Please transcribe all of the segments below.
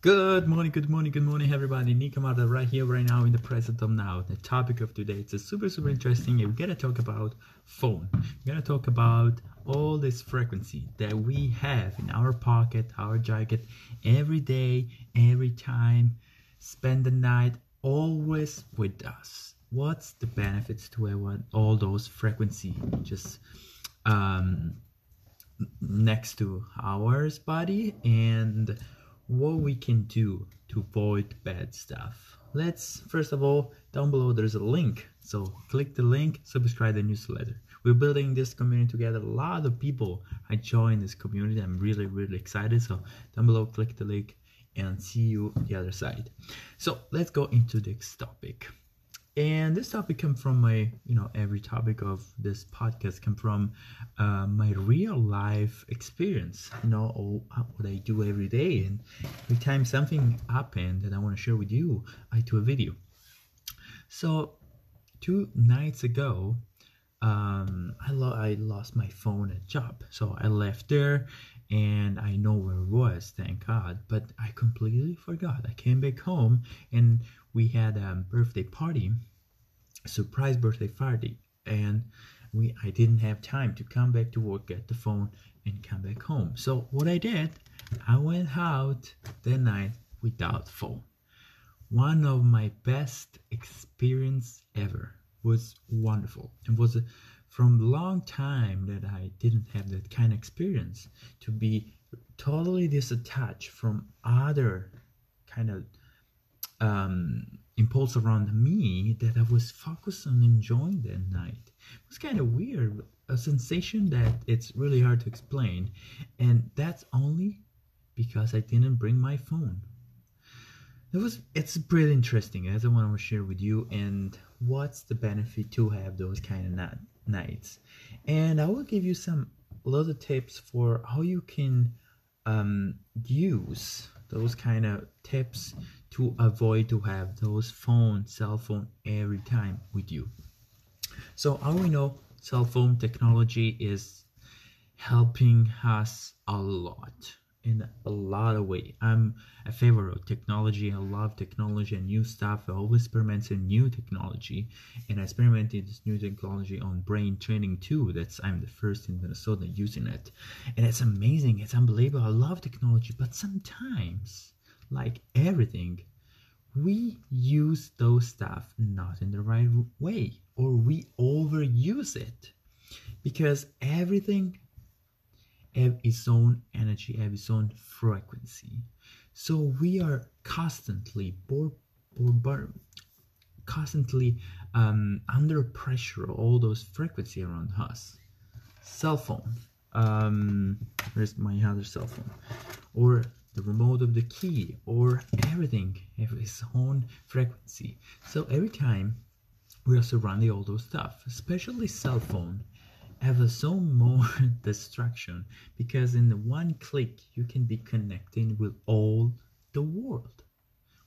Good morning, good morning, good morning, everybody. Nick Amato right here, right now, in the present of now. The topic of today it's a super, super interesting. We're gonna talk about phone. We're gonna talk about all this frequency that we have in our pocket, our jacket, every day, every time, spend the night, always with us. What's the benefits to have all those frequency just um, next to ours body and what we can do to avoid bad stuff. Let's first of all, down below there's a link. So click the link, subscribe the newsletter. We're building this community together. A lot of people I joined this community. I'm really, really excited. So down below, click the link and see you the other side. So let's go into the next topic and this topic come from my you know every topic of this podcast come from uh, my real life experience. You know or what i do every day. And every time something happened that i want to share with you i do a video. So two nights ago um, I, lo- I lost my phone at job. So i left there and i know where it was thank god. But i completely forgot. I came back home and we had a birthday party surprise birthday party and we I didn't have time to come back to work, get the phone, and come back home. So what I did, I went out that night without phone. One of my best experience ever was wonderful. It was a, from long time that I didn't have that kind of experience to be totally disattached from other kind of um, impulse around me that I was focused on enjoying that night. It was kind of weird, a sensation that it's really hard to explain, and that's only because I didn't bring my phone. It was it's pretty interesting as I want to share with you and what's the benefit to have those kind of nights. And I will give you some little tips for how you can um, use those kind of tips to avoid to have those phone cell phone every time with you. So how we know cell phone technology is helping us a lot in a lot of way. I'm a favor of technology. I love technology and new stuff. I always experiment in new technology and i experimented this new technology on brain training too. That's i'm the first in minnesota using it. And it's amazing. It's unbelievable. I love technology but sometimes like everything, we use those stuff not in the right way or we overuse it because everything have its own energy, have its own frequency. So we are constantly bored, bored, constantly um, under pressure all those frequency around us. Cell phone. Um, where's my other cell phone? Or the remote of the key or everything have its own frequency. So every time we are surrounding all those stuff especially cell phone have so more distraction because in one click you can be connecting with all the world.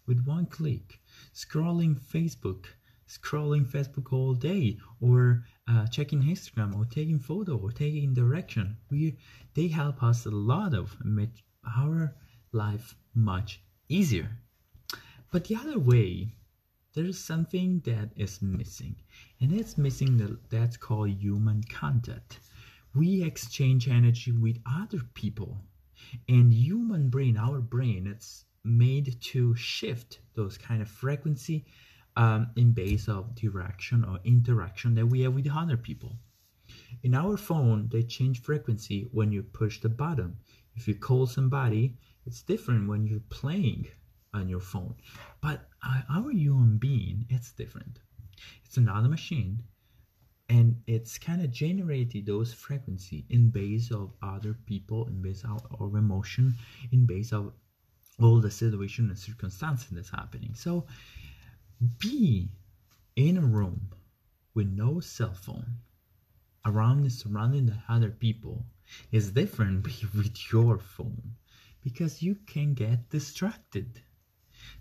With one click scrolling facebook scrolling facebook all day or uh, checking instagram or taking photo or taking direction we they help us a lot of our life much easier. But the other way, there's something that is missing, and it's missing the, that's called human contact. We exchange energy with other people, and human brain, our brain, it's made to shift those kind of frequency um, in base of direction or interaction that we have with other people. In our phone, they change frequency when you push the button. If you call somebody, it's different when you're playing on your phone. But our human being, it's different. It's another machine and it's kind of generated those frequency in base of other people in base of our emotion in base of all the situation and circumstances that's happening so be in a room with no cell phone around and surrounding the other people is different with your phone because you can get distracted.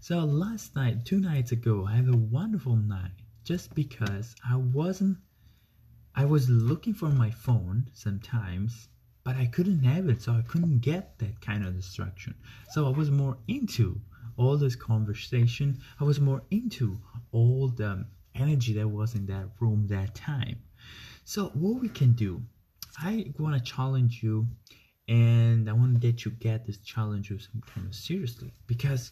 So last night, two nights ago, I had a wonderful night just because I wasn't I was looking for my phone sometimes but I couldn't have it, so I couldn't get that kind of distraction. So I was more into all this conversation. I was more into all the energy that was in that room that time. So what we can do, I want to challenge you and I want that you get this challenge some kind of seriously because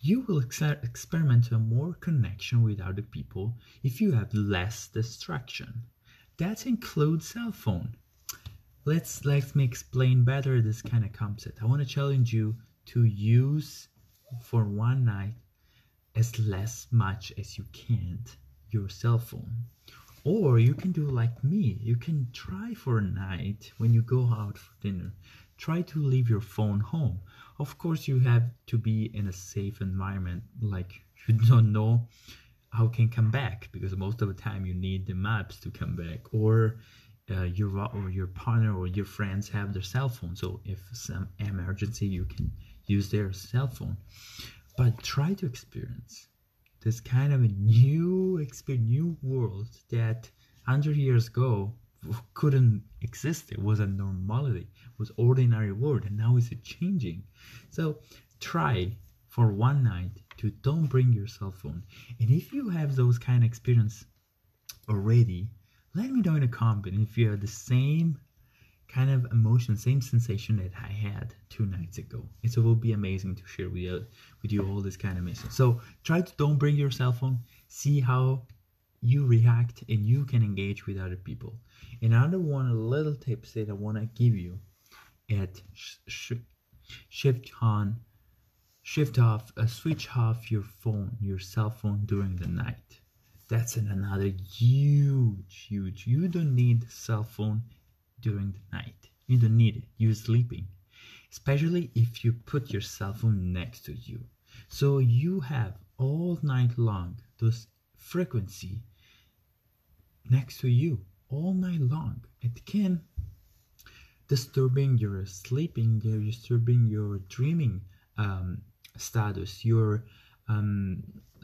you will ex- experiment a more connection with other people if you have less distraction. That includes cell phone. Let's let me explain better this kind of concept. I want to challenge you to use for one night as less much as you can your cell phone. Or you can do like me. You can try for a night when you go out for dinner. Try to leave your phone home. Of course, you have to be in a safe environment. Like you don't know how can come back because most of the time you need the maps to come back or uh, your or your partner or your friends have their cell phone so if some emergency you can use their cell phone but try to experience this kind of a new new world that 100 years ago couldn't exist. It was a normality, it was ordinary world, and now it's changing. So try for one night to don't bring your cell phone. And if you have those kind of experience already, let me know in the comment if you have the same kind of emotion, same sensation that I had two nights ago. So it will be amazing to share with you, with you all this kind of message. So try to don't bring your cell phone. See how you react and you can engage with other people. Another one, little tips that I want to give you at sh- shift on, shift off, uh, switch off your phone, your cell phone during the night. That's another huge, huge. You don't need cell phone during the night. You don't need it. You're sleeping. Especially if you put your cell phone next to you. So you have all night long this frequency next to you all night long. It can disturbing your sleeping, disturbing your dreaming um, status, your um,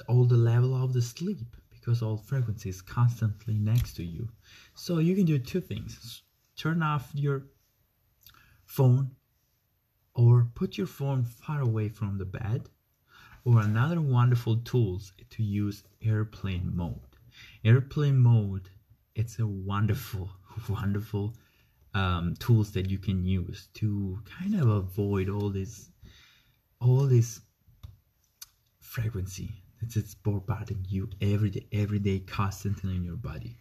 all the level of the sleep because all frequency is constantly next to you. So you can do two things turn off your phone or put your phone far away from the bed or another wonderful tools to use airplane mode. Airplane mode it's a wonderful wonderful um, tools that you can use to kind of avoid all this all this frequency that's it's bombarding you every day every day constantly in your body.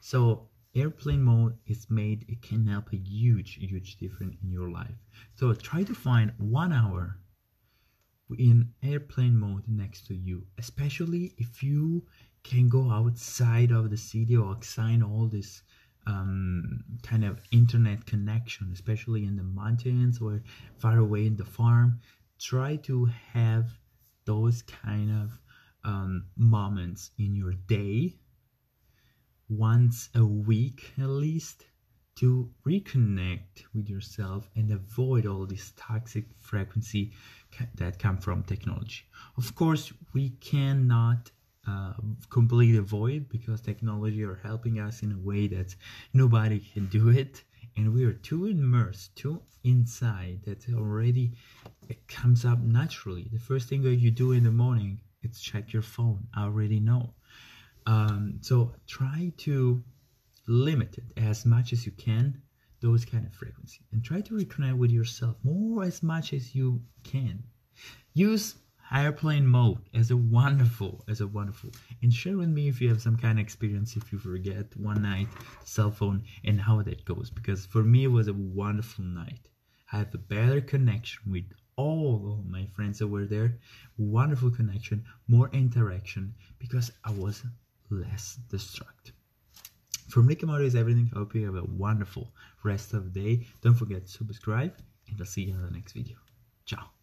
So airplane mode is made it can help a huge huge difference in your life. So try to find one hour in airplane mode next to you especially if you can go outside of the city or sign all this um, kind of internet connection especially in the mountains or far away in the farm. Try to have those kind of um, moments in your day once a week at least to reconnect with yourself and avoid all this toxic frequency that come from technology. Of course we cannot uh, completely avoid because technology are helping us in a way that nobody can do it. And we are too immersed too inside that already it comes up naturally. The first thing that you do in the morning is check your phone. I already know um, so try to limit it as much as you can, those kind of frequency, and try to reconnect with yourself more as much as you can. Use airplane mode as a wonderful, as a wonderful, and share with me if you have some kind of experience if you forget one night cell phone and how that goes. Because for me, it was a wonderful night. I have a better connection with all of my friends that were there. Wonderful connection, more interaction because I was less destruct. From Nick Amato is everything. I hope you have a wonderful rest of the day. Don't forget to subscribe, and I'll see you in the next video. Ciao.